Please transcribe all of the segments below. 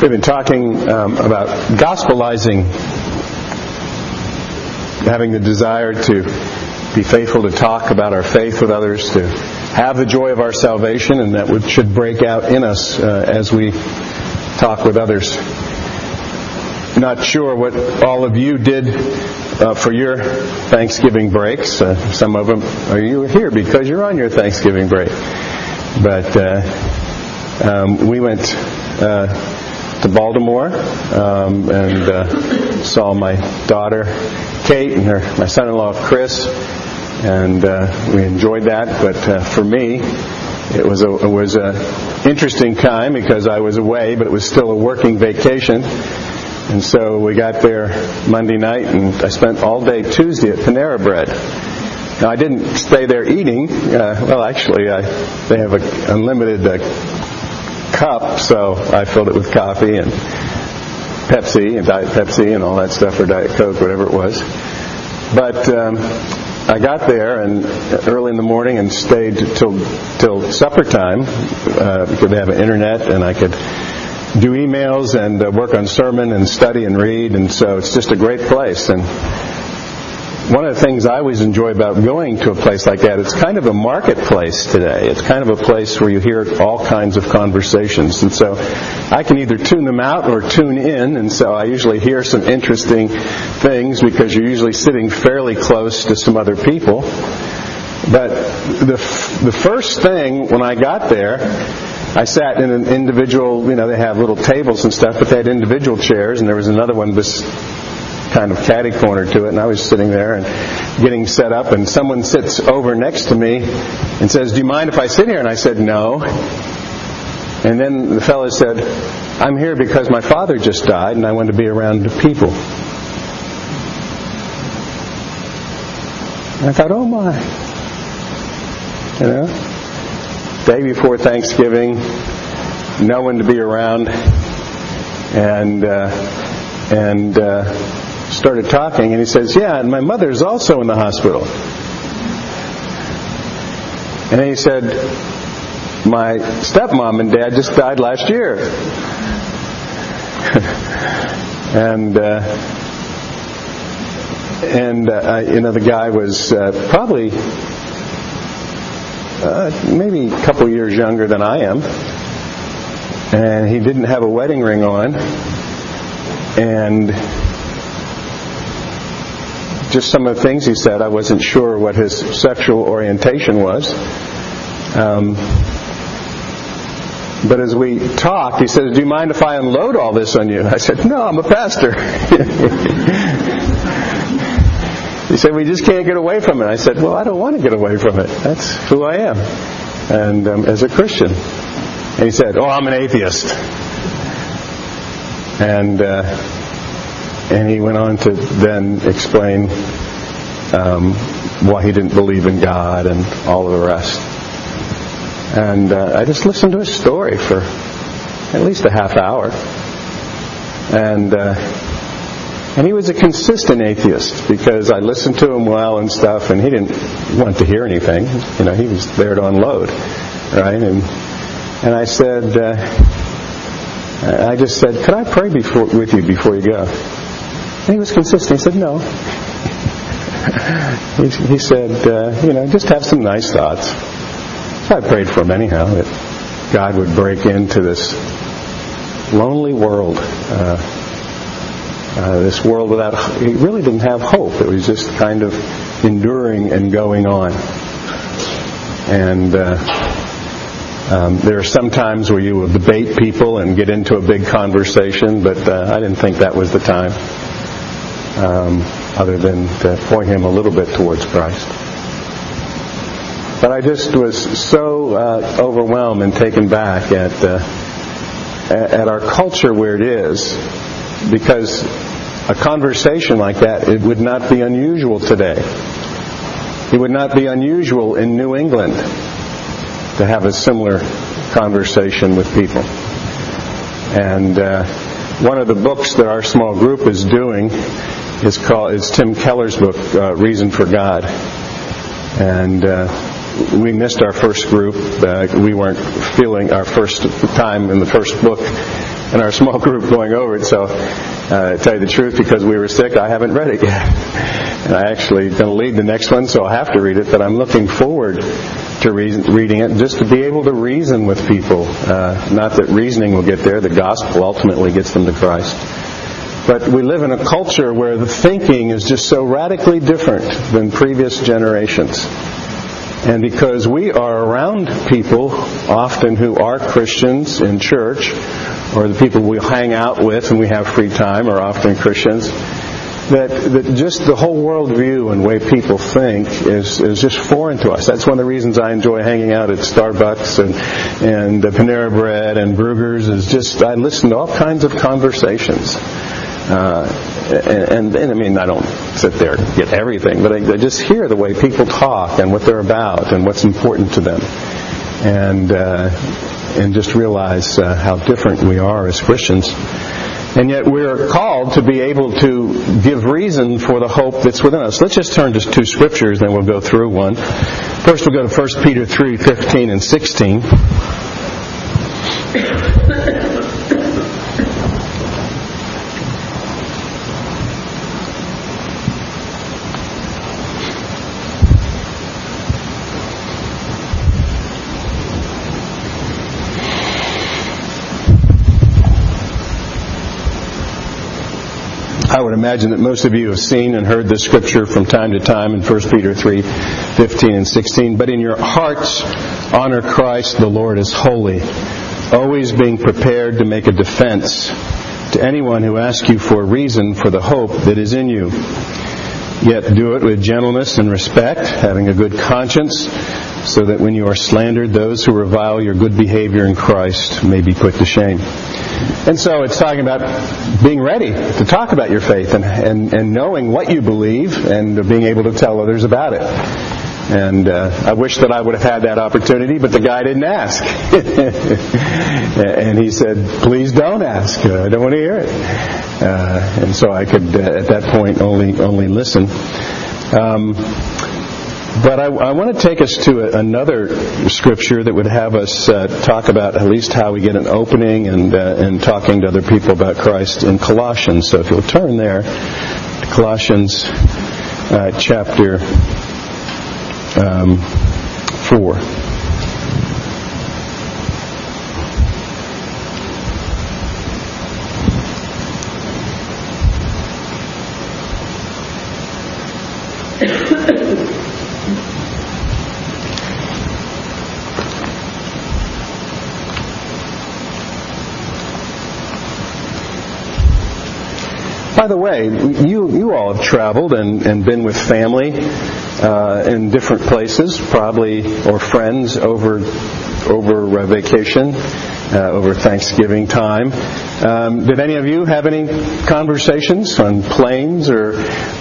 We've been talking um, about gospelizing, having the desire to be faithful to talk about our faith with others, to have the joy of our salvation, and that should break out in us uh, as we talk with others. Not sure what all of you did uh, for your Thanksgiving breaks. Uh, some of them are you here because you're on your Thanksgiving break. But uh, um, we went uh, to Baltimore um, and uh, saw my daughter Kate and her, my son-in-law Chris, and uh, we enjoyed that. But for me, it was a it was a interesting time because I was away, but it was still a working vacation. And so we got there Monday night, and I spent all day Tuesday at Panera Bread. Now I didn't stay there eating. Uh, well, actually, I, they have an unlimited uh, cup, so I filled it with coffee and Pepsi and Diet Pepsi and all that stuff, or Diet Coke, whatever it was. But um, I got there and early in the morning and stayed till till supper time uh, because they have an internet and I could do emails and uh, work on sermon and study and read, and so it's just a great place. And one of the things I always enjoy about going to a place like that, it's kind of a marketplace today. It's kind of a place where you hear all kinds of conversations. And so I can either tune them out or tune in, and so I usually hear some interesting things because you're usually sitting fairly close to some other people. But the, the first thing when I got there, I sat in an individual, you know, they have little tables and stuff, but they had individual chairs, and there was another one this kind of catty corner to it, and I was sitting there and getting set up, and someone sits over next to me and says, "Do you mind if I sit here?" And I said, "No." And then the fellow said, "I'm here because my father just died, and I want to be around people." And I thought, "Oh my," you know day before Thanksgiving, no one to be around, and uh, and uh, started talking. And he says, "Yeah, and my mother's also in the hospital." And he said, "My stepmom and dad just died last year." and uh, and uh, you know the guy was uh, probably uh, maybe a couple years younger than I am. And he didn't have a wedding ring on. And just some of the things he said, I wasn't sure what his sexual orientation was. Um, but as we talked, he said, Do you mind if I unload all this on you? I said, No, I'm a pastor. He said, we just can't get away from it. I said, well, I don't want to get away from it. That's who I am. And um, as a Christian. And he said, oh, I'm an atheist. And, uh, and he went on to then explain um, why he didn't believe in God and all of the rest. And uh, I just listened to his story for at least a half hour. And uh, and he was a consistent atheist because I listened to him well and stuff, and he didn't want to hear anything. You know, he was there to unload, right? And and I said, uh, I just said, could I pray before, with you before you go? And he was consistent. He said, no. he, he, said, uh, you know, just have some nice thoughts. So I prayed for him anyhow that God would break into this lonely world. Uh, uh, this world without, he really didn't have hope. It was just kind of enduring and going on. And uh, um, there are some times where you will debate people and get into a big conversation, but uh, I didn't think that was the time, um, other than to point him a little bit towards Christ. But I just was so uh, overwhelmed and taken back at uh, at our culture where it is because a conversation like that it would not be unusual today. It would not be unusual in New England to have a similar conversation with people. And uh, one of the books that our small group is doing is called Tim Keller's book, uh, Reason for God. And uh, we missed our first group. Uh, we weren't feeling our first time in the first book in our small group going over it. So, uh, to tell you the truth, because we were sick, I haven't read it yet. And I actually going to lead the next one, so I'll have to read it. But I'm looking forward to reason, reading it, just to be able to reason with people. Uh, not that reasoning will get there; the gospel ultimately gets them to Christ. But we live in a culture where the thinking is just so radically different than previous generations. And because we are around people often who are Christians in church, or the people we hang out with and we have free time are often Christians, that, that just the whole worldview and way people think is, is just foreign to us. That's one of the reasons I enjoy hanging out at Starbucks and, and Panera Bread and Bruegger's is just, I listen to all kinds of conversations. Uh, and, and, I mean, I don't sit there and get everything, but I, I, just hear the way people talk and what they're about and what's important to them, and uh, and just realize uh, how different we are as Christians. And yet we're called to be able to give reason for the hope that's within us. Let's just turn to two scriptures, then we'll go through one. First, we'll go to 1 Peter 3, 15 and 16. I would imagine that most of you have seen and heard this scripture from time to time in 1 Peter 3, 15 and 16. But in your hearts, honor Christ the Lord as holy, always being prepared to make a defense to anyone who asks you for a reason for the hope that is in you. Yet do it with gentleness and respect, having a good conscience, so that when you are slandered, those who revile your good behavior in Christ may be put to shame. And so it's talking about being ready to talk about your faith and, and, and knowing what you believe and being able to tell others about it. And uh, I wish that I would have had that opportunity, but the guy didn't ask. and he said, please don't ask. I don't want to hear it. Uh, and so I could, uh, at that point, only, only listen. Um, but I, I, want to take us to a, another scripture that would have us uh, talk about at least how we get an opening and, uh, and talking to other people about Christ in Colossians. So if you'll turn there, Colossians uh, chapter um, 4. By the way, you, you all have traveled and, and been with family uh, in different places, probably, or friends over, over uh, vacation, uh, over Thanksgiving time. Um, did any of you have any conversations on planes or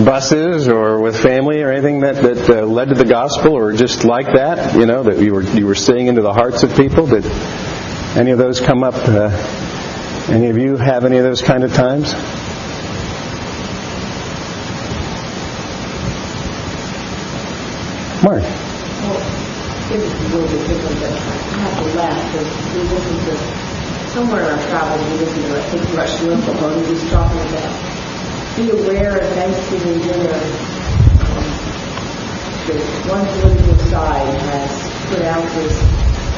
buses or with family or anything that, that uh, led to the gospel or just like that, you know, that you were, you were seeing into the hearts of people? Did any of those come up? Uh, any of you have any of those kind of times? Mark. Well, it was a little bit different, but I have to laugh because we listened to somewhere in our travels, we listened to, I think, Rush Limbaugh, he was talking about be aware of Thanksgiving dinner. Um, the one political side has put out this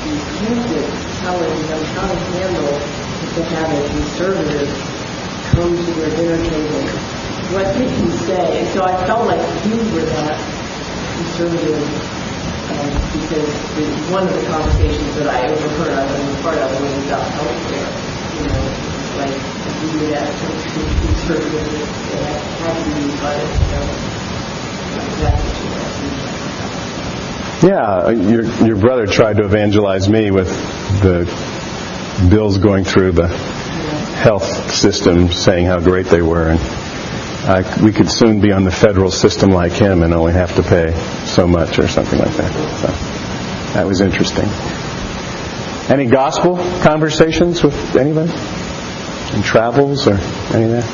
these pamphlet telling them how to handle to have a conservative come to their dinner table. What did he say? And so I felt like you were that conservative um, because the, one of the conversations that I overheard, I was part of, was about healthcare. You know, like we would be conservative, they had to be but you know, that's what you yeah, your your brother tried to evangelize me with the bills going through the health system, saying how great they were, and I, we could soon be on the federal system like him and only have to pay so much or something like that. So that was interesting. Any gospel conversations with anybody? And travels or any of that?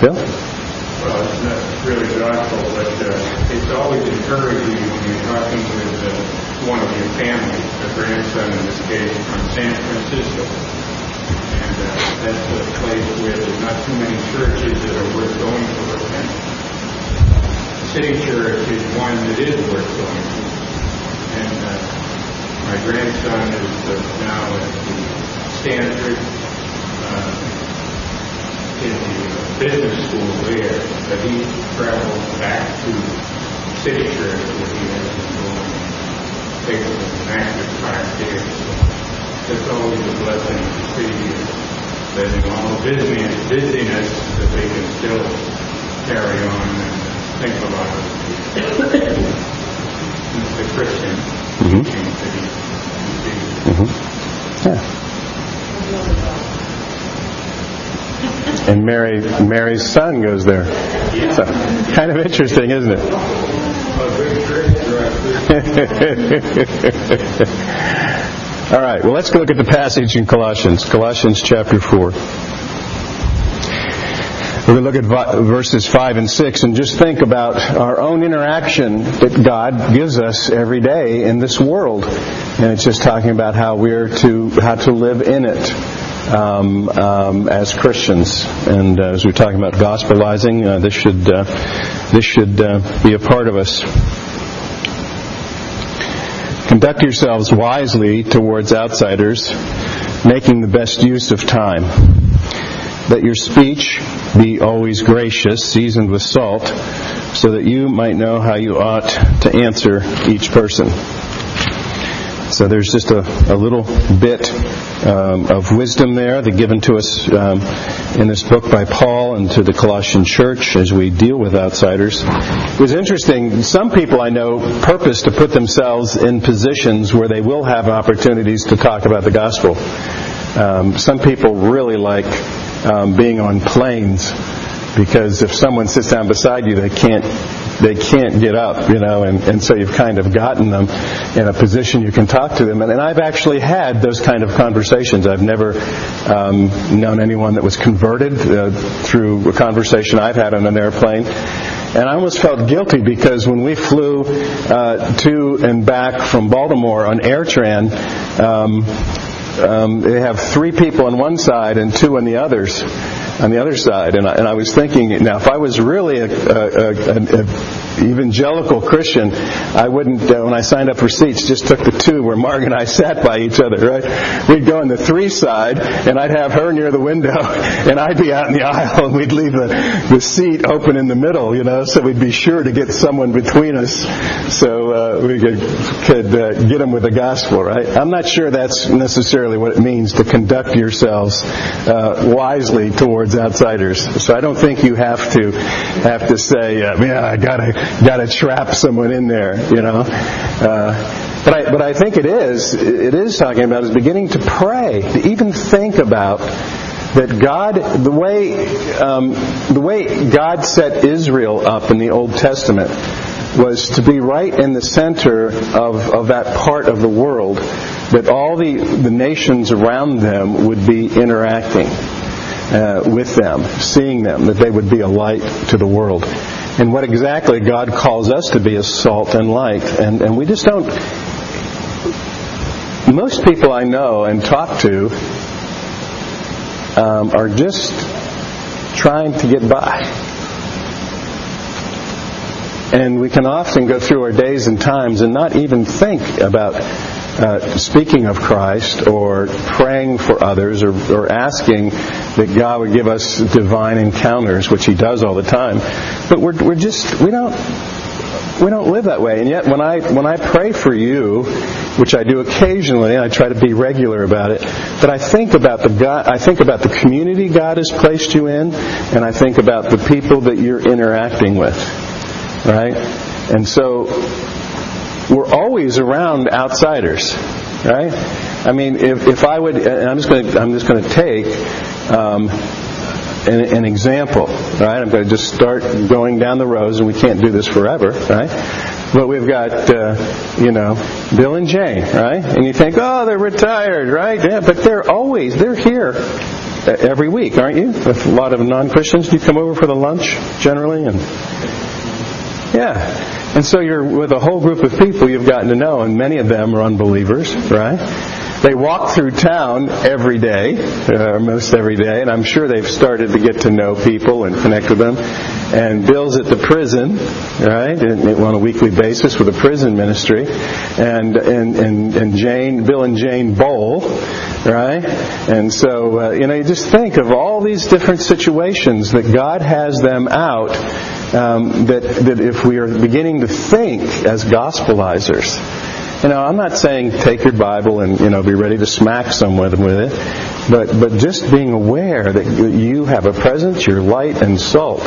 Bill? Well, it's not really gospel, but uh, it's always encouraging when you're talking with uh, one of your family, a grandson in this case, from San Francisco. And uh, that's a place where there's not too many churches that are worth going for. And City Church is one that is worth going to. And uh, my grandson is uh, now at the Stanford uh, in the uh, business school there, but he travels back to City Church where he has to go and take an active part there. So it's always a blessing to see that in all busyness, busyness that they can still carry on and think about the, Christian Mhm. teaching that he receives. hmm Yeah. And Mary, Mary's son goes there. So, kind of interesting, isn't it? A good church director. All right, well, let's look at the passage in Colossians, Colossians chapter 4. We're going to look at verses 5 and 6 and just think about our own interaction that God gives us every day in this world. And it's just talking about how we're to, how to live in it. Um, um, as Christians, and uh, as we're talking about gospelizing, uh, this should uh, this should uh, be a part of us. Conduct yourselves wisely towards outsiders, making the best use of time. Let your speech be always gracious, seasoned with salt, so that you might know how you ought to answer each person. So there's just a, a little bit um, of wisdom there that given to us um, in this book by Paul and to the Colossian church as we deal with outsiders. It was interesting. Some people I know purpose to put themselves in positions where they will have opportunities to talk about the gospel. Um, some people really like um, being on planes because if someone sits down beside you, they can't they can't get up, you know, and, and so you've kind of gotten them in a position you can talk to them. And, and I've actually had those kind of conversations. I've never um, known anyone that was converted uh, through a conversation I've had on an airplane. And I almost felt guilty because when we flew uh, to and back from Baltimore on AirTran, um, um, they have three people on one side and two on the others on the other side. And I, and I was thinking, now if I was really a, a, a, a evangelical Christian, I wouldn't, uh, when I signed up for seats, just took the two where Marg and I sat by each other, right? We'd go on the three side, and I'd have her near the window, and I'd be out in the aisle, and we'd leave the, the seat open in the middle, you know, so we'd be sure to get someone between us so uh, we could, could uh, get them with the gospel, right? I'm not sure that's necessarily what it means to conduct yourselves uh, wisely towards outsiders. So I don't think you have to have to say, uh, "Yeah, I gotta gotta trap someone in there," you know. Uh, but I but I think it is it is talking about is beginning to pray, to even think about that God, the way um, the way God set Israel up in the Old Testament was to be right in the center of, of that part of the world, that all the, the nations around them would be interacting uh, with them, seeing them, that they would be a light to the world. And what exactly God calls us to be is salt and light. And, and we just don't. Most people I know and talk to um, are just trying to get by. And we can often go through our days and times and not even think about uh, speaking of Christ or praying for others or, or asking that God would give us divine encounters, which He does all the time. But we're, we're just, we don't, we don't live that way. And yet when I, when I pray for you, which I do occasionally, I try to be regular about it, but I think about the God, I think about the community God has placed you in, and I think about the people that you're interacting with. Right? And so, we're always around outsiders, right? I mean, if, if I would, I'm just going to, I'm just going to take um, an, an example, right? I'm going to just start going down the rows, and we can't do this forever, right? But we've got, uh, you know, Bill and Jane, right? And you think, oh, they're retired, right? Yeah, but they're always, they're here every week, aren't you? With a lot of non-Christians, do you come over for the lunch generally? And yeah. And so you're with a whole group of people you've gotten to know, and many of them are unbelievers, right? they walk through town every day, uh, most every day, and I'm sure they've started to get to know people and connect with them. And Bill's at the prison, right, on a weekly basis with a prison ministry, and and and, and Jane, Bill and Jane bowl, right? And so uh, you know, you just think of all these different situations that God has them out. Um, that that if we are beginning to think as gospelizers you know, I'm not saying take your Bible and, you know, be ready to smack someone with it, but, but just being aware that you have a presence, you're light and salt.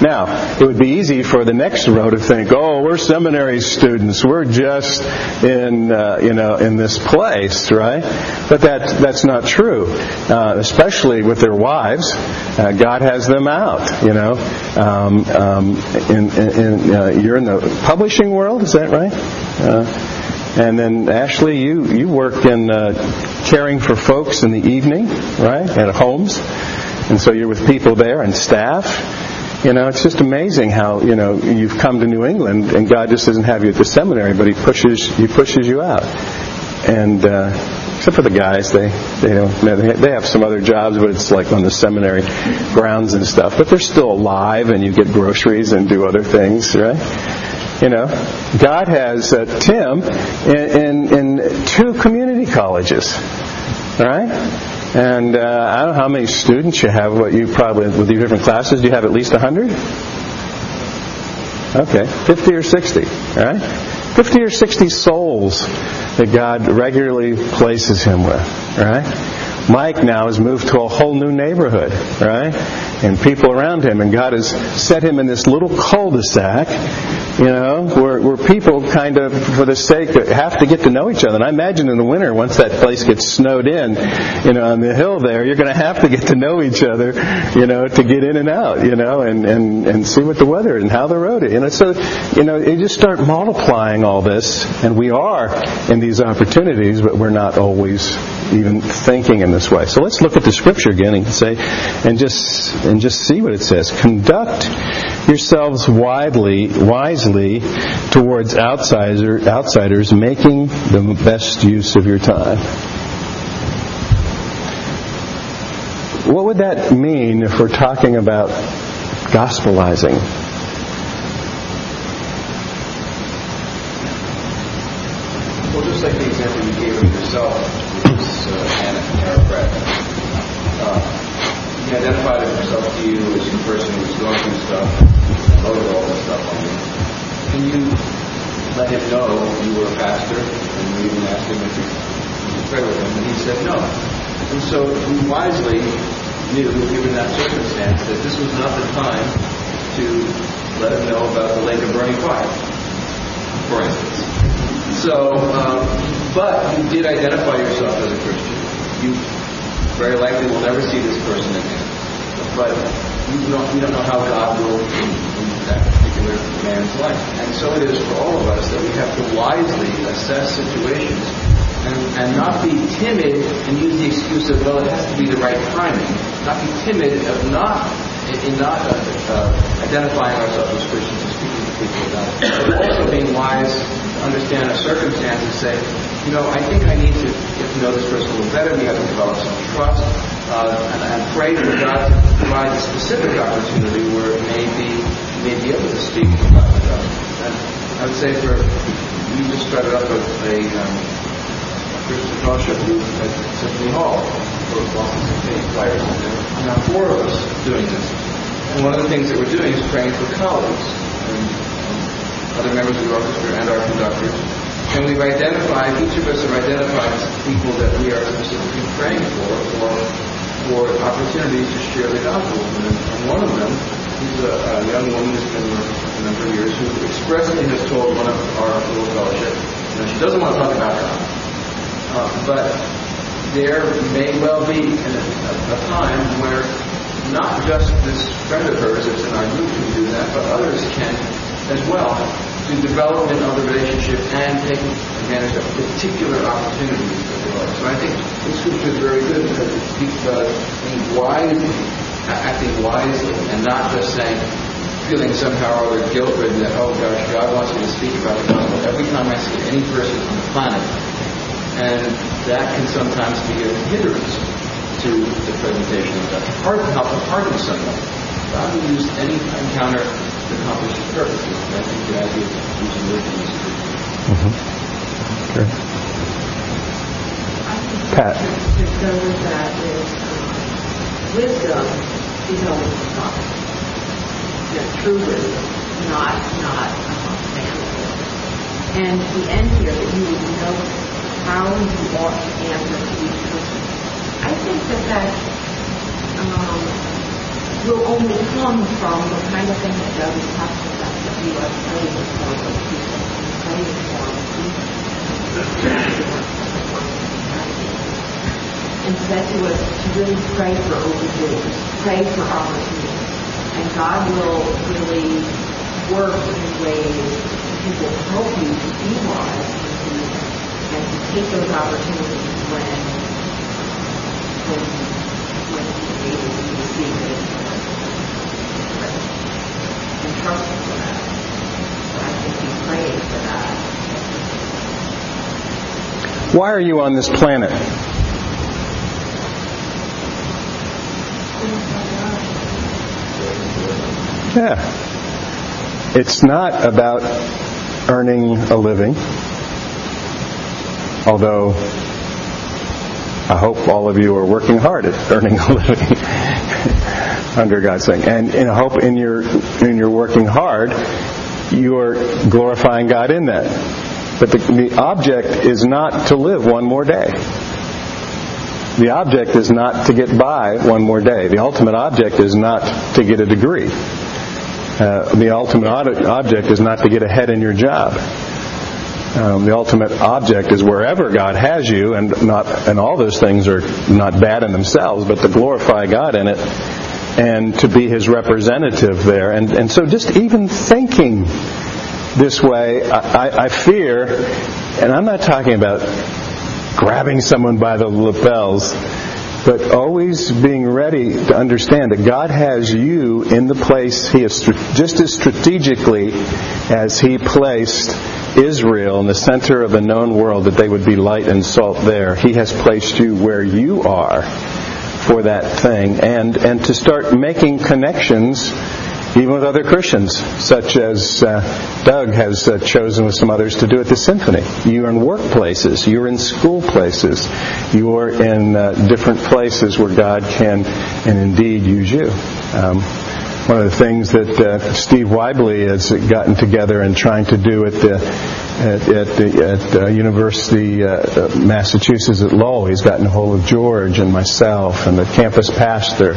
Now, it would be easy for the next row to think, oh, we're seminary students, we're just in, uh, you know, in this place, right? But that, that's not true, uh, especially with their wives. Uh, God has them out, you know. Um, um, in, in, uh, you're in the publishing world, is that right? Uh, and then Ashley, you you work in uh, caring for folks in the evening, right, at homes, and so you're with people there and staff. You know, it's just amazing how you know you've come to New England, and God just doesn't have you at the seminary, but He pushes He pushes you out. And uh, except for the guys, they they don't they have some other jobs, but it's like on the seminary grounds and stuff. But they're still alive, and you get groceries and do other things, right? You know, God has uh, Tim in, in, in, two community colleges, right? And uh, I don't know how many students you have. What you probably with your different classes, do you have at least hundred? Okay, fifty or sixty, right? Fifty or sixty souls that God regularly places him with, right? Mike now has moved to a whole new neighborhood, right? And people around him, and God has set him in this little cul-de-sac, you know, where, where people kind of, for the sake have to get to know each other. And I imagine in the winter, once that place gets snowed in, you know, on the hill there, you're going to have to get to know each other, you know, to get in and out, you know, and, and, and see what the weather and how the road is. You know, so, you know, you just start multiplying all this, and we are in these opportunities, but we're not always even thinking in this way. So let's look at the scripture again and say, and just and just see what it says. Conduct yourselves widely, wisely towards outsider, outsiders, making the best use of your time. What would that mean if we're talking about gospelizing? Well, just like the example you gave of yourself, Uh, he identified himself to you as a person who was going through stuff, loaded all this stuff on you. And you let him know you were a pastor, and you even asked him if you could pray with him, and he said no. And so you wisely knew, given that circumstance, that this was not the time to let him know about the lake of burning fire, for instance. So, um, but you did identify yourself as a Christian. You very likely we'll never see this person again. But you don't, you don't know how God will in that particular man's life. And so it is for all of us that we have to wisely assess situations and, and not be timid and use the excuse of, well, it has to be the right timing. Not be timid of not in not uh, uh, identifying ourselves as Christians and speaking to people about it, but also being wise to understand a circumstance and say, you know, I think I need to get to know this person a little better. We have to develop some trust uh, and, and pray for God to provide a specific opportunity where it may be able to speak the gospel. And I would say for we just started up a, a um, Christian fellowship at Symphony Hall for Boston Symphony players, and now four of us doing this. And one of the things that we're doing is praying for colleagues. And, other members of the orchestra and our conductors. And we've identified, each of us have identified people that we are specifically praying for, for, for opportunities to share the gospel with them. And one of them is a, a young woman who's been with us a number of years who expressly has told one of our little fellowship, she doesn't want to talk about God. Uh, but there may well be a, a time where not just this friend of hers that's in our group can do that, but others can as well to develop another relationship and taking advantage of particular opportunities that there. So I think this scripture is very good because it speaks about being wise, acting wisely, and not just saying, feeling somehow or other guilt-ridden that, oh gosh, God wants me to speak about the gospel every time I see any person on the planet. And that can sometimes be a hindrance to the presentation of God. Hard to pardon someone. God will use any encounter accomplish his purposes. And I think the idea of using wisdom is Sure. Pat. To go with that is um, wisdom is only from God. You know, true wisdom, not not um, man. And the end here that you would know how you ought to answer to each person. I think that that um, will only come from the kind of thing that is talking about, that you are praying for those people, praying for people. and said to us to really pray for open pray for opportunities. And God will really work in ways He will help you to be wise and to, and to take those opportunities when when when He's able to receive it for that. So I think for that. Why are you on this planet? Yeah. It's not about earning a living, although I hope all of you are working hard at earning a living under God's thing. And, in hope in your in your working hard, you are glorifying God in that. But the, the object is not to live one more day. The object is not to get by one more day. The ultimate object is not to get a degree. Uh, the ultimate ob- object is not to get ahead in your job. Um, the ultimate object is wherever God has you, and not and all those things are not bad in themselves, but to glorify God in it and to be His representative there. And and so just even thinking this way, I, I, fear, and I'm not talking about grabbing someone by the lapels, but always being ready to understand that God has you in the place He has just as strategically as He placed Israel in the center of a known world that they would be light and salt there. He has placed you where you are for that thing, and and to start making connections even with other Christians, such as uh, Doug has uh, chosen with some others to do at the symphony. You're in workplaces, you're in school places, you're in uh, different places where God can and indeed use you. Um, one of the things that uh, Steve Weibly has gotten together and trying to do at the at, at the at uh, University uh, Massachusetts at Lowell, he's gotten a hold of George and myself and the campus pastor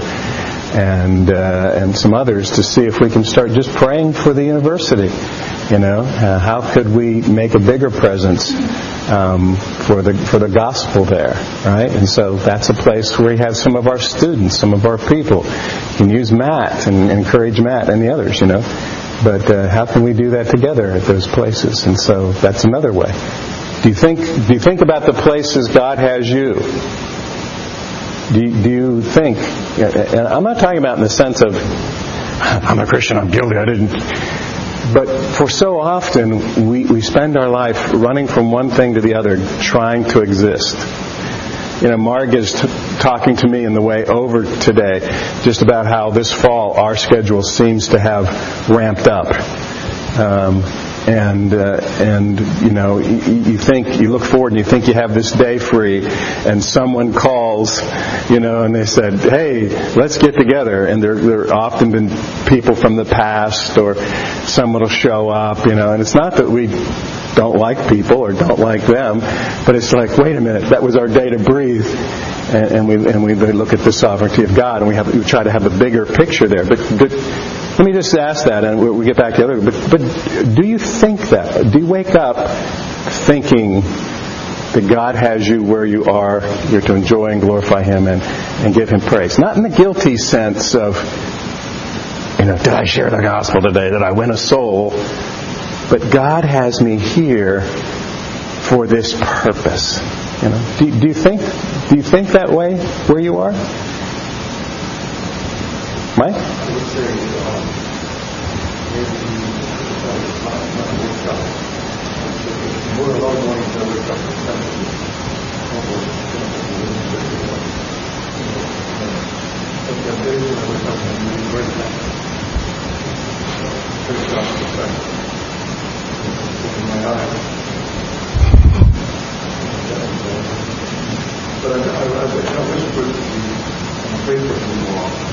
and uh, and some others to see if we can start just praying for the university. You know, uh, how could we make a bigger presence um, for the for the gospel there, right? And so that's a place where we have some of our students, some of our people. You can use Matt and encourage Matt and the others. You know, but uh, how can we do that together at those places? And so that's another way. Do you think do you think about the places God has you? Do you, do you think, and I'm not talking about in the sense of, I'm a Christian, I'm guilty, I didn't. But for so often, we, we spend our life running from one thing to the other, trying to exist. You know, Marg is t- talking to me in the way over today just about how this fall our schedule seems to have ramped up. Um, and uh, and you know you, you think you look forward and you think you have this day free, and someone calls, you know, and they said, "Hey, let's get together." And there there are often been people from the past, or someone will show up, you know. And it's not that we don't like people or don't like them, but it's like, wait a minute, that was our day to breathe. And, and we and we look at the sovereignty of God, and we have we try to have a bigger picture there. But, but let me just ask that, and we get back to the other. But, but do you think that? Do you wake up thinking that God has you where you are? You're to enjoy and glorify Him and, and give Him praise. Not in the guilty sense of, you know, did I share the gospel today? Did I win a soul? But God has me here for this purpose. You know, do, do you think do you think that way where you are? Mike? I would say, um, maybe, uh, not workshop. More along the lines of workshop. But I, I, I would be faithful more.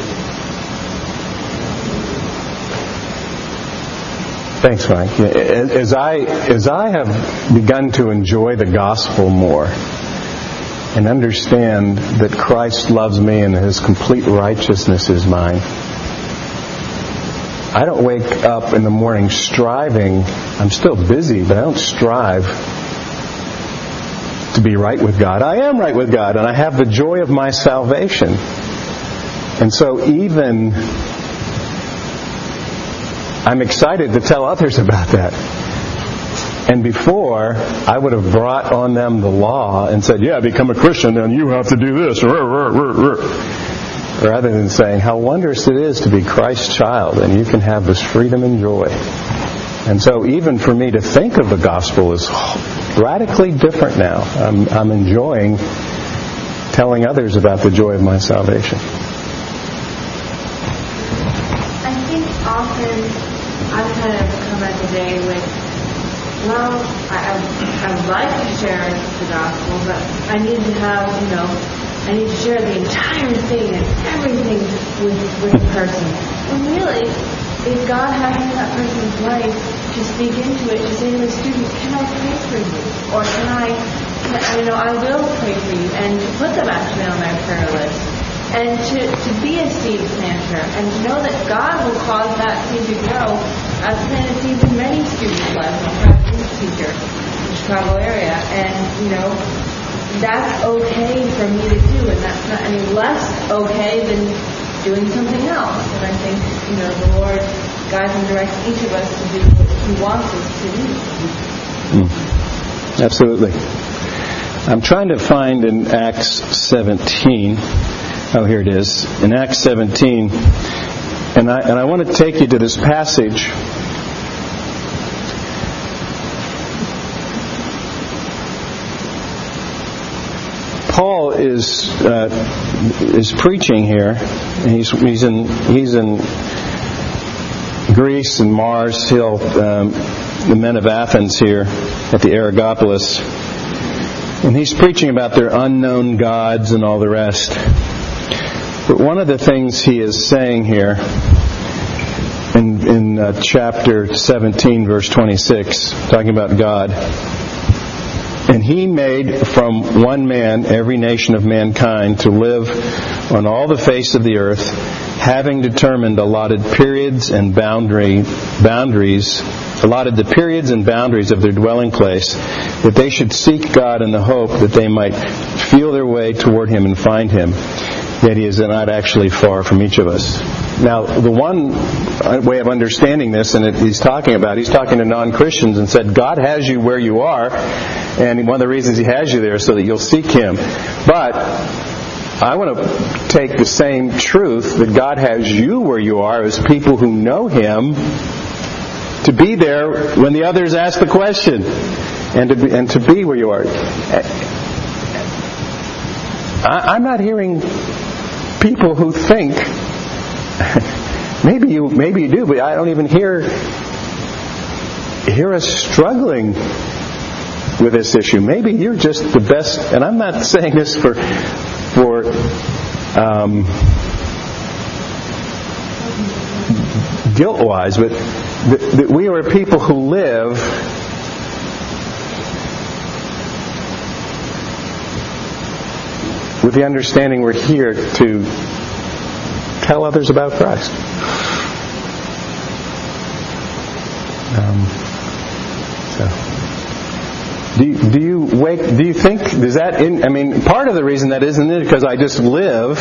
Thanks, Mike. As I, as I have begun to enjoy the gospel more and understand that Christ loves me and his complete righteousness is mine, I don't wake up in the morning striving. I'm still busy, but I don't strive to be right with God. I am right with God, and I have the joy of my salvation. And so even I'm excited to tell others about that. And before, I would have brought on them the law and said, yeah, become a Christian and you have to do this. Rather than saying how wondrous it is to be Christ's child and you can have this freedom and joy. And so even for me to think of the gospel is radically different now. I'm, I'm enjoying telling others about the joy of my salvation. I think often I've kind of come at the day with, well, I, I, I would like to share the gospel, but I need to have, you know, I need to share the entire thing and everything with, with the person. And really, if God has that person's life to speak into it, to say to the student, can I pray for you? Or can I, can you know, I will pray for you, and put them actually on my prayer list and to, to be a seed planter and to know that God will cause that seed to grow. I've planted seeds in many students' lives. I'm a teacher in the Chicago area, and you know that's okay for me to do, and that's not any less okay than doing something else. And I think you know the Lord guides and directs each of us to do what He wants us to do. Mm. Absolutely. I'm trying to find in Acts 17. Oh, here it is. In Acts 17. And I, and I want to take you to this passage. Paul is uh, is preaching here. He's he's in he's in Greece and Mars Hill, um, the men of Athens here at the Areopagus, and he's preaching about their unknown gods and all the rest. But one of the things he is saying here in, in uh, chapter 17, verse 26, talking about God, and he made from one man every nation of mankind to live on all the face of the earth, having determined allotted periods and boundary, boundaries, allotted the periods and boundaries of their dwelling place, that they should seek God in the hope that they might feel their way toward him and find him yet he is not actually far from each of us. Now, the one way of understanding this, and he's talking about, he's talking to non-Christians and said, God has you where you are, and one of the reasons he has you there is so that you'll seek him. But I want to take the same truth that God has you where you are as people who know him to be there when the others ask the question and to be, and to be where you are. I, I'm not hearing people who think maybe you maybe you do, but I don't even hear hear us struggling with this issue. Maybe you're just the best, and I'm not saying this for for um, guilt wise, but that, that we are people who live with the understanding we're here to tell others about Christ. Um, so. Do you, do you wake? Do you think Is that? In, I mean, part of the reason that isn't it because I just live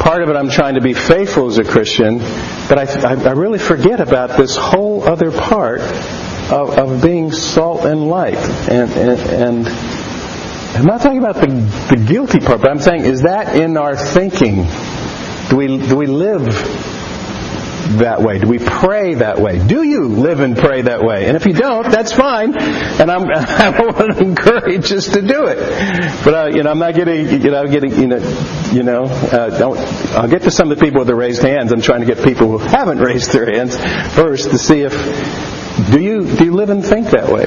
part of it I'm trying to be faithful as a Christian, but I, I, I really forget about this whole other part of, of being salt and light. And, and, and I'm not talking about the, the guilty part, but I'm saying, is that in our thinking? Do we, do we live that way? Do we pray that way? Do you live and pray that way? And if you don't, that's fine. And I'm, I want to encourage us to do it. But uh, you know, I'm not getting, you know, getting, you know, you know. Uh, don't, I'll get to some of the people with the raised hands. I'm trying to get people who haven't raised their hands first to see if do you do you live and think that way.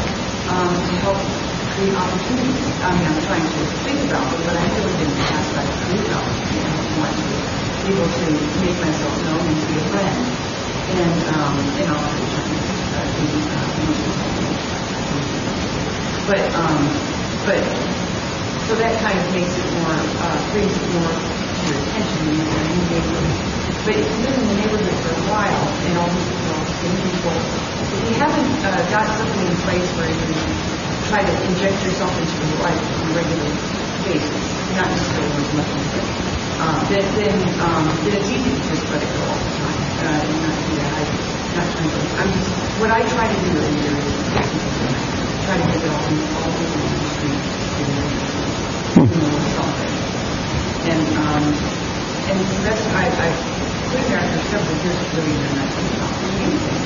um, to help create opportunities. I mean, I'm trying to think about it, but I really didn't ask God to create opportunities. I want to be able to make myself known and to be a friend. And, um, and also trying to be, uh, but, um, but, so that kind of makes it more, uh, brings it more to your attention you're in the neighborhood. But you live in the neighborhood for a while, and all these people, same people, if you haven't uh, got something in place where you can try to inject yourself into your life on a regular basis, not necessarily as much as it, uh, then, then, um, then it's easy to just let it go all the time. Uh, and not do that. I, not trying to, I'm just, what I try to do every year is try to get it all, all over the street. You know, something. And, um, and that's, I, I put there for several years really done that anything.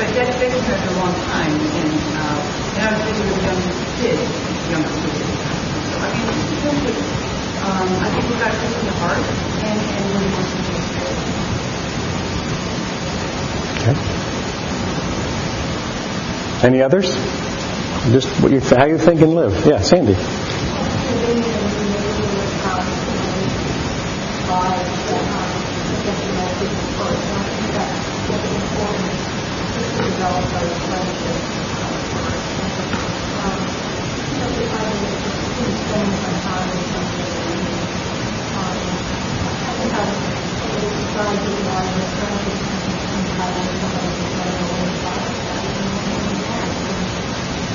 But that, that's been for a long time, and, uh, and I was busy with young kids, young kids the. So, I mean, it's really, um, I think we've got this in the heart, and, and really wants to be spirit. Okay. Any others? Just what you, how you think and live. Yeah, Sandy.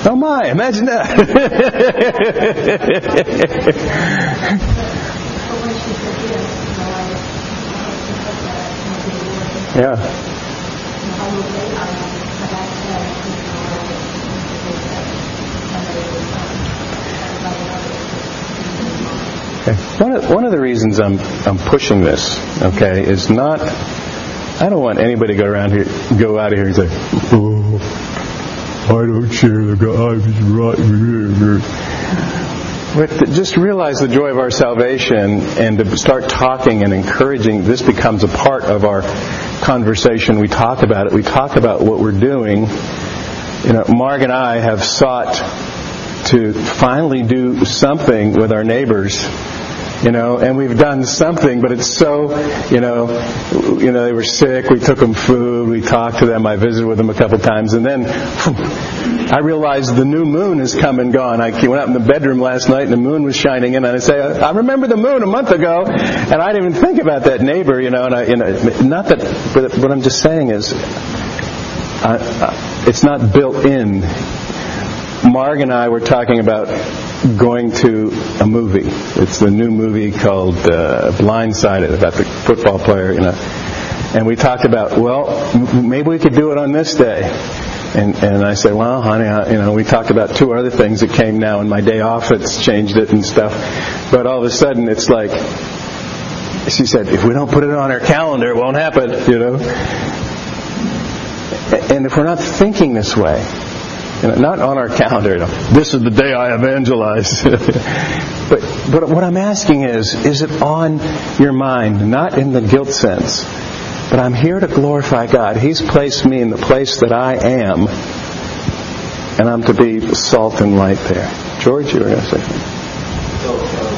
Oh my, imagine that. yeah. One of, one of the reasons I'm, I'm pushing this, okay, is not, I don't want anybody to go around here, go out of here and say, oh, I don't share the God, right. But just realize the joy of our salvation and to start talking and encouraging, this becomes a part of our conversation. We talk about it. We talk about what we're doing. You know, Mark and I have sought to finally do something with our neighbors you know, and we've done something, but it's so, you know, you know, they were sick, we took them food, we talked to them, I visited with them a couple times, and then I realized the new moon has come and gone. I went out in the bedroom last night and the moon was shining in, and I say, I remember the moon a month ago, and I didn't even think about that neighbor, you know, and I, you know, not that, but what I'm just saying is, it's not built in. Marg and I were talking about going to a movie. It's the new movie called uh, Blindsided about the football player, you know. And we talked about, well, m- maybe we could do it on this day. And and I said, well, honey, I, you know, we talked about two other things that came now, and my day off, it's changed it and stuff. But all of a sudden, it's like, she said, if we don't put it on our calendar, it won't happen, you know. And if we're not thinking this way, not on our calendar. You know, this is the day I evangelize. but but what I'm asking is, is it on your mind? Not in the guilt sense, but I'm here to glorify God. He's placed me in the place that I am, and I'm to be salt and light there. George, you were going to say. So,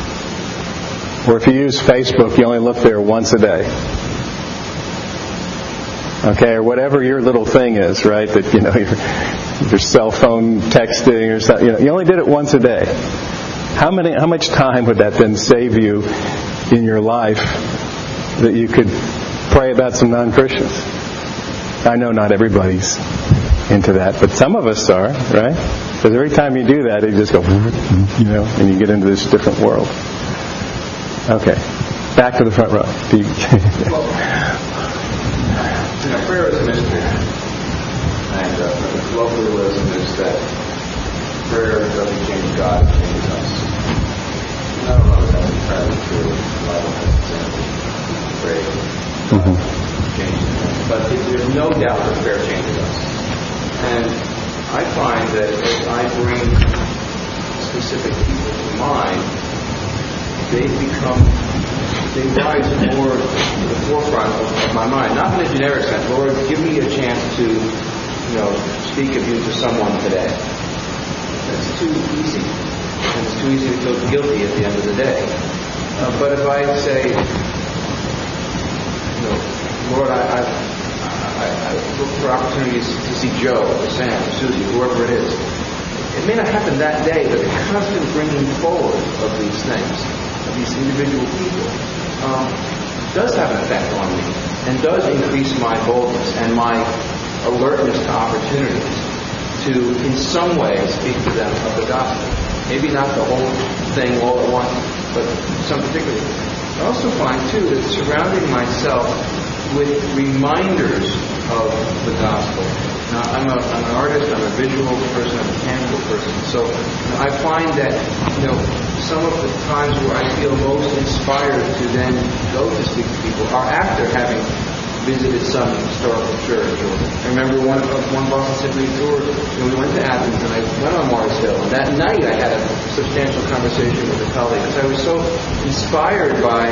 Or if you use Facebook, you only look there once a day. Okay, or whatever your little thing is, right? That you know your, your cell phone texting or something. You, know, you only did it once a day. How many? How much time would that then save you in your life that you could pray about some non-Christians? I know not everybody's into that, but some of us are, right? Because every time you do that, you just go, you know, and you get into this different world. Okay, back to the front row. You know, prayer is a mystery. And uh, the colloquialism is that prayer doesn't change God, it changes us. And I don't know if that's entirely true. The Bible doesn't say pray, Mhm. changes us. But there's no doubt that prayer changes us. And I find that as I bring specific people to mind, they become, they rise more to the forefront of, my mind. Not in a generic sense, Lord, give me a chance to, you know, speak of you to someone today. That's too easy. And it's too easy to feel guilty at the end of the day. Uh, but if I say, you know, Lord, I, I, I, I look for opportunities to see Joe or Sam or Susie, whoever it is. It may not happen that day, but the constant bringing forward of these things, these individual people, um, does have an effect on me and does increase my boldness and my alertness to opportunities to, in some way, speak to them of the gospel. Maybe not the whole thing all at once, but some particular. I also find, too, that surrounding myself with reminders of the gospel. Now, I'm, a, I'm an artist, I'm a visual person, I'm a tangible person. So I find that, you know, some of the times where I feel most inspired to then go to speak to people are after having visited some historical church. Or I remember one one Boston Symphony tour, when we went to Athens and I went on Mars Hill. And that night I had a substantial conversation with a colleague because I was so inspired by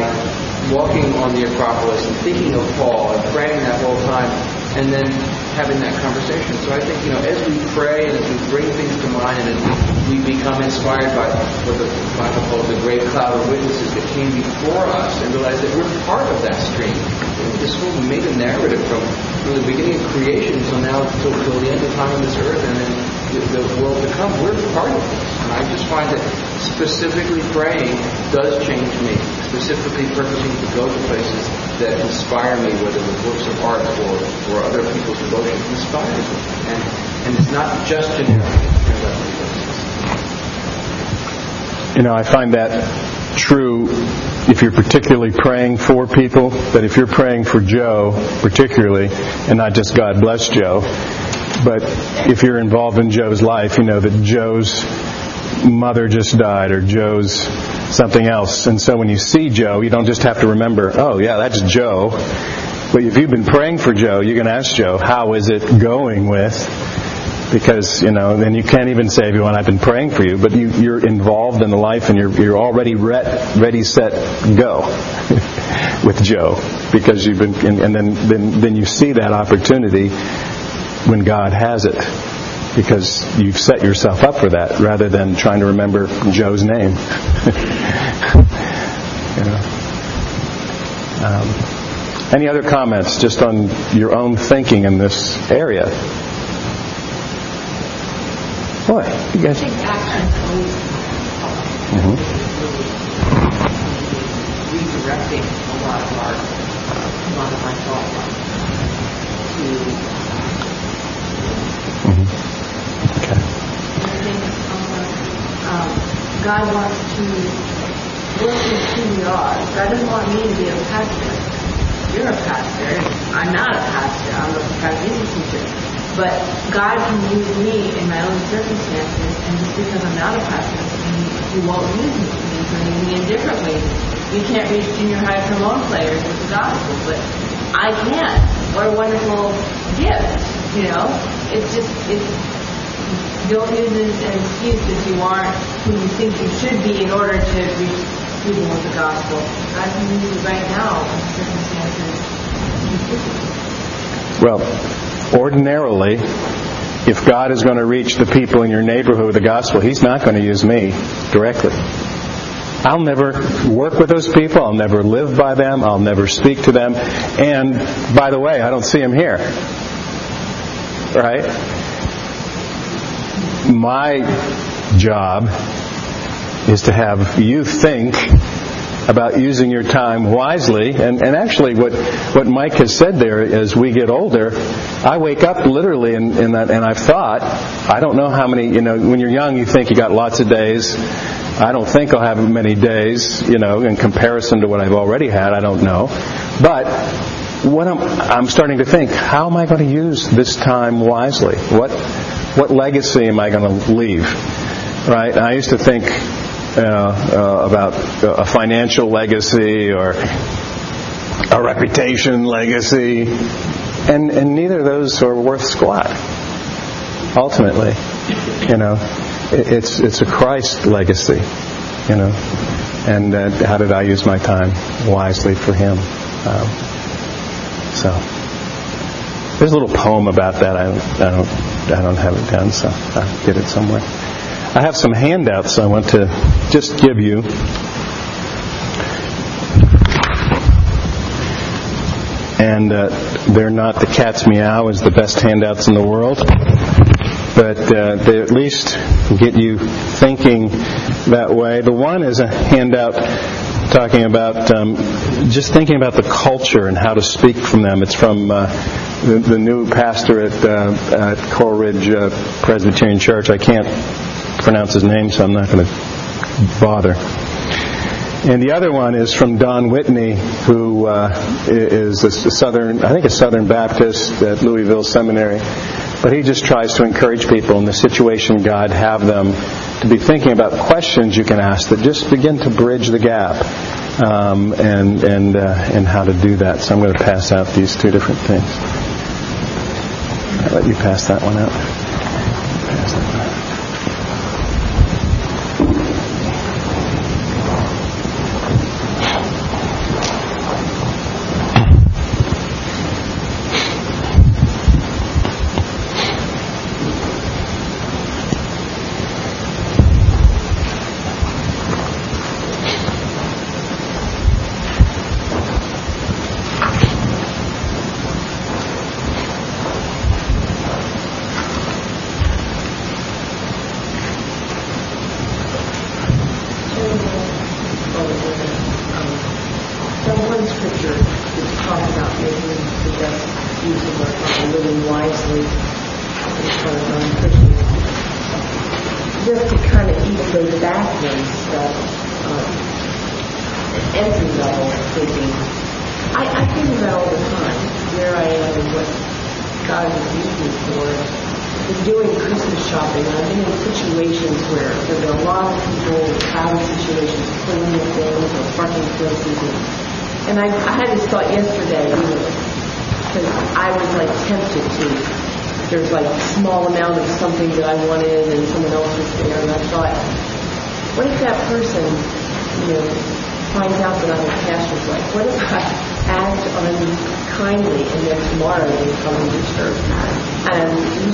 walking on the Acropolis and thinking of Paul and praying that whole time and then having that conversation. So I think, you know, as we pray and as we bring things to mind and as we become inspired by what the Bible calls the great cloud of witnesses that came before us and realize that we're part of that stream. This whole metanarrative from, from the beginning of creation until now, till, the end of time on this earth and then the, the world to come. We're part of this. And I just find that specifically praying does change me. Specifically purposing to go to places that inspire me, whether with works of art or, or other people's devotion, inspires me. And, and it's not just generic. You know, I find that true if you're particularly praying for people, but if you're praying for Joe particularly, and not just God bless Joe, but if you're involved in Joe's life, you know that Joe's mother just died or Joe's something else. And so when you see Joe, you don't just have to remember, oh yeah, that's Joe. But if you've been praying for Joe, you can ask Joe, how is it going with? Because, you know, then you can't even say, everyone, I've been praying for you, but you, you're involved in the life and you're, you're already re- ready, set, go with Joe. Because you've been, and, and then, then, then you see that opportunity when God has it because you've set yourself up for that rather than trying to remember Joe's name. You know. um, any other comments just on your own thinking in this area? Boy, you guys. think actions always Mhm. redirecting a lot of our, a lot of my thought to Mhm. Okay. I think um, God wants to work with who we are. God doesn't want me to be a pastor. You're a pastor. I'm not a pastor. I'm a private teacher. But God can use me in my own circumstances, and just because I'm not a pastor He won't use me. He's going to use me in different ways. You can't reach junior high trombone players with the gospel, but I can. What a wonderful gift, you know? It's just, it's, don't use it as an excuse that you aren't who you think you should be in order to reach people with the gospel. God can use it right now in circumstances. Well, ordinarily, if God is going to reach the people in your neighborhood with the gospel, He's not going to use me directly. I'll never work with those people. I'll never live by them. I'll never speak to them. And by the way, I don't see them here. Right? My job is to have you think about using your time wisely. And, and actually, what, what Mike has said there, as we get older, I wake up literally in, in that, and I've thought, I don't know how many, you know, when you're young, you think you got lots of days. I don't think I'll have many days, you know, in comparison to what I've already had. I don't know. But what I'm, I'm starting to think, how am I going to use this time wisely? What, what legacy am I going to leave? Right? I used to think uh, uh, about a financial legacy or a reputation legacy, and and neither of those are worth squat. Ultimately, you know, it, it's it's a Christ legacy, you know, and uh, how did I use my time wisely for Him? Um, so there's a little poem about that. I I don't I don't have it done, so I'll get it somewhere. I have some handouts I want to just give you. And uh, they're not the cat's meow as the best handouts in the world, but uh, they at least get you thinking that way. The one is a handout talking about um, just thinking about the culture and how to speak from them. It's from uh, the, the, new pastor at, uh, at Coral Ridge uh, Presbyterian Church. I can't pronounce his name, so I'm not going to bother. And the other one is from Don Whitney, who uh, is a Southern, I think a Southern Baptist at Louisville Seminary. But he just tries to encourage people in the situation God have them to be thinking about questions you can ask that just begin to bridge the gap um, and and uh, and how to do that. So I'm going to pass out these two different things. I'll let you pass that one out.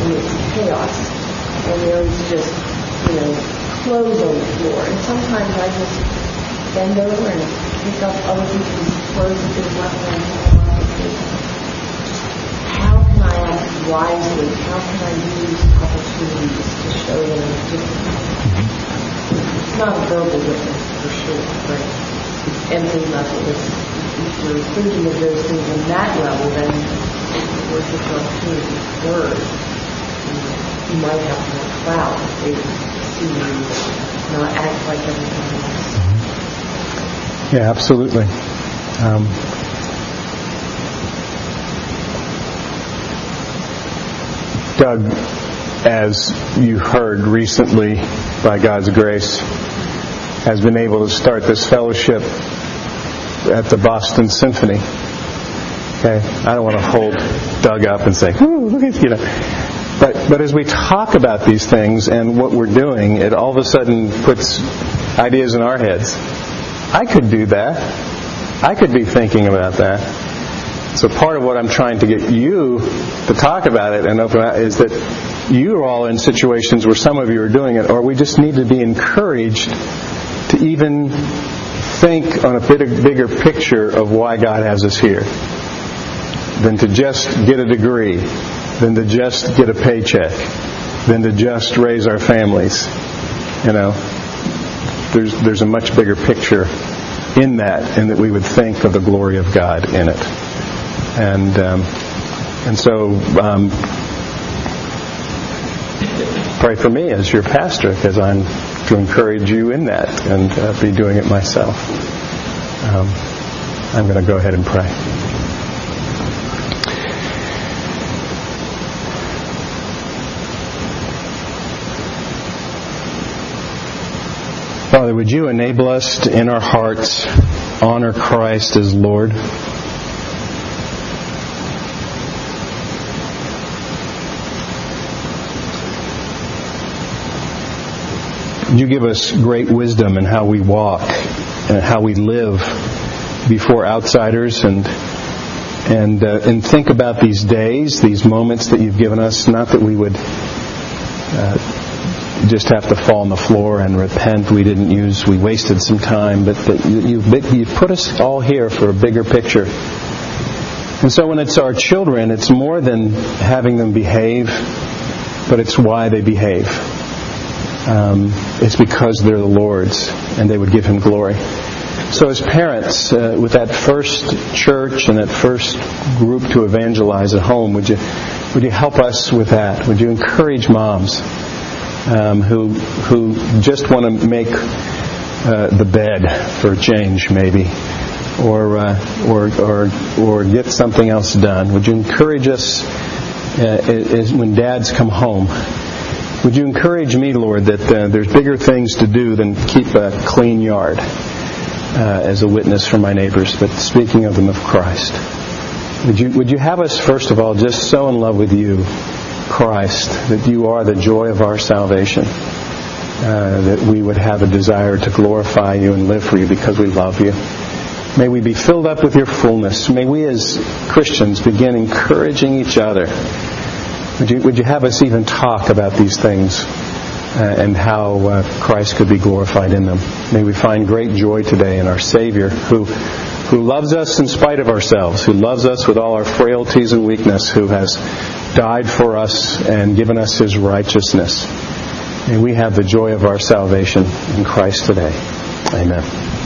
and it's chaos, and there's just, you know, clothes on the floor, and sometimes I just bend over and pick up other people's clothes that they've left on the How can I act wisely? How can I use opportunities to show them a different it's not a verbal witness for sure, but it's empty level. It's, if you're thinking of those things on that level, then it's worth the opportunity word. You might have more clout if they see you not act like everyone else. Yeah, absolutely. Um, Doug, as you heard recently, by God's grace, has been able to start this fellowship at the Boston Symphony. Okay, I don't want to hold Doug up and say, "Ooh, look at you know." But but as we talk about these things and what we're doing, it all of a sudden puts ideas in our heads. I could do that. I could be thinking about that. So part of what I'm trying to get you to talk about it and open out is that you are all in situations where some of you are doing it, or we just need to be encouraged to even think on a bit bigger picture of why God has us here than to just get a degree, than to just get a paycheck, than to just raise our families. You know, there's there's a much bigger picture in that, and that we would think of the glory of God in it. And um, and so um, pray for me as your pastor because I'm to encourage you in that and uh, be doing it myself. Um, I'm going to go ahead and pray. Father, would you enable us to, in our hearts, honor Christ as Lord? you give us great wisdom in how we walk and how we live before outsiders and and uh, and think about these days, these moments that you've given us. Not that we would uh, just have to fall on the floor and repent. We didn't use, we wasted some time, but that you, you've, you've put us all here for a bigger picture. And so when it's our children, it's more than having them behave, but it's why they behave um, it's because they're the Lord's and they would give Him glory. So, as parents, uh, with that first church and that first group to evangelize at home, would you would you help us with that? Would you encourage moms um, who who just want to make uh, the bed for a change, maybe, or uh, or or or get something else done? Would you encourage us uh, when dads come home? Would you encourage me, Lord, that uh, there's bigger things to do than keep a clean yard uh, as a witness for my neighbors, but speaking of them of Christ? Would you, would you have us, first of all, just so in love with you, Christ, that you are the joy of our salvation, uh, that we would have a desire to glorify you and live for you because we love you? May we be filled up with your fullness. May we as Christians begin encouraging each other would you, would you have us even talk about these things uh, and how uh, Christ could be glorified in them? May we find great joy today in our Savior who, who loves us in spite of ourselves, who loves us with all our frailties and weakness, who has died for us and given us his righteousness. May we have the joy of our salvation in Christ today. Amen.